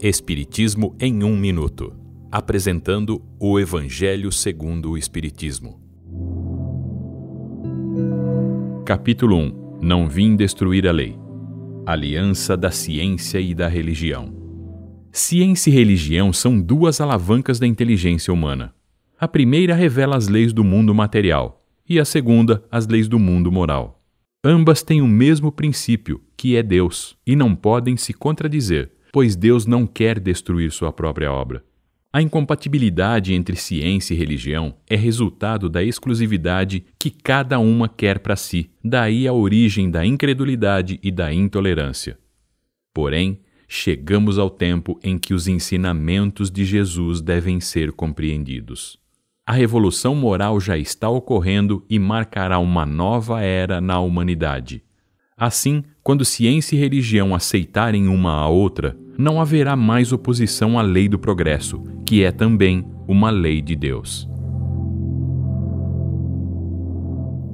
Espiritismo em um minuto, apresentando o Evangelho segundo o Espiritismo. Capítulo 1. Não vim destruir a lei. Aliança da ciência e da religião. Ciência e religião são duas alavancas da inteligência humana. A primeira revela as leis do mundo material e a segunda as leis do mundo moral. Ambas têm o mesmo princípio, que é Deus, e não podem se contradizer, pois Deus não quer destruir sua própria obra. A incompatibilidade entre ciência e religião é resultado da exclusividade que cada uma quer para si, daí a origem da incredulidade e da intolerância. Porém, chegamos ao tempo em que os ensinamentos de Jesus devem ser compreendidos. A revolução moral já está ocorrendo e marcará uma nova era na humanidade. Assim, quando ciência e religião aceitarem uma a outra, não haverá mais oposição à lei do progresso, que é também uma lei de Deus.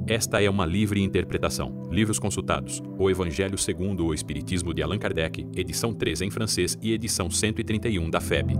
Esta é uma livre interpretação. Livros consultados: O Evangelho segundo o Espiritismo de Allan Kardec, edição 3 em francês e edição 131 da FEB.